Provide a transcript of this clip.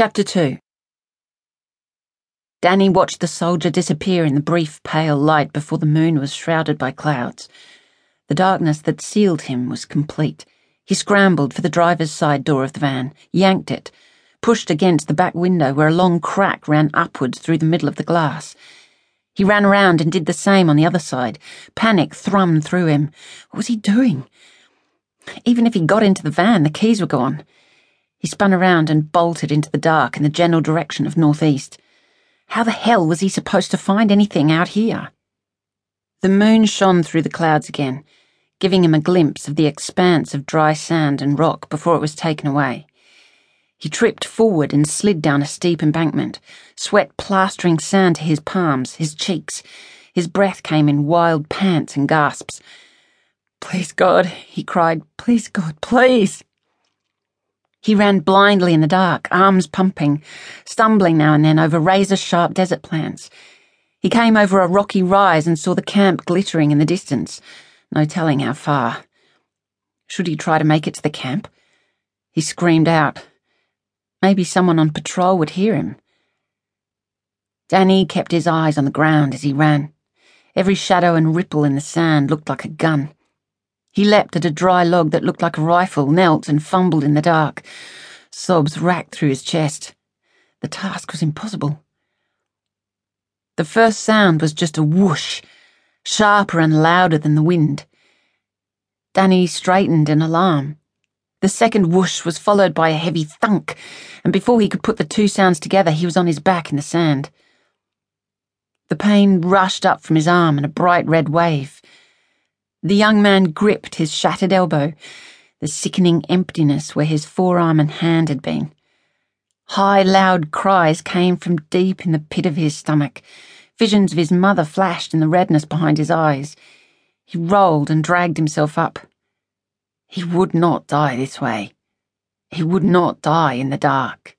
Chapter 2 Danny watched the soldier disappear in the brief pale light before the moon was shrouded by clouds. The darkness that sealed him was complete. He scrambled for the driver's side door of the van, yanked it, pushed against the back window where a long crack ran upwards through the middle of the glass. He ran around and did the same on the other side. Panic thrummed through him. What was he doing? Even if he got into the van, the keys were gone. He spun around and bolted into the dark in the general direction of northeast. How the hell was he supposed to find anything out here? The moon shone through the clouds again, giving him a glimpse of the expanse of dry sand and rock before it was taken away. He tripped forward and slid down a steep embankment, sweat plastering sand to his palms, his cheeks. His breath came in wild pants and gasps. Please, God, he cried. Please, God, please. He ran blindly in the dark, arms pumping, stumbling now and then over razor sharp desert plants. He came over a rocky rise and saw the camp glittering in the distance, no telling how far. Should he try to make it to the camp? He screamed out. Maybe someone on patrol would hear him. Danny kept his eyes on the ground as he ran. Every shadow and ripple in the sand looked like a gun. He leapt at a dry log that looked like a rifle, knelt and fumbled in the dark. Sobs racked through his chest. The task was impossible. The first sound was just a whoosh, sharper and louder than the wind. Danny straightened in alarm. The second whoosh was followed by a heavy thunk, and before he could put the two sounds together, he was on his back in the sand. The pain rushed up from his arm in a bright red wave. The young man gripped his shattered elbow, the sickening emptiness where his forearm and hand had been. High, loud cries came from deep in the pit of his stomach. Visions of his mother flashed in the redness behind his eyes. He rolled and dragged himself up. He would not die this way. He would not die in the dark.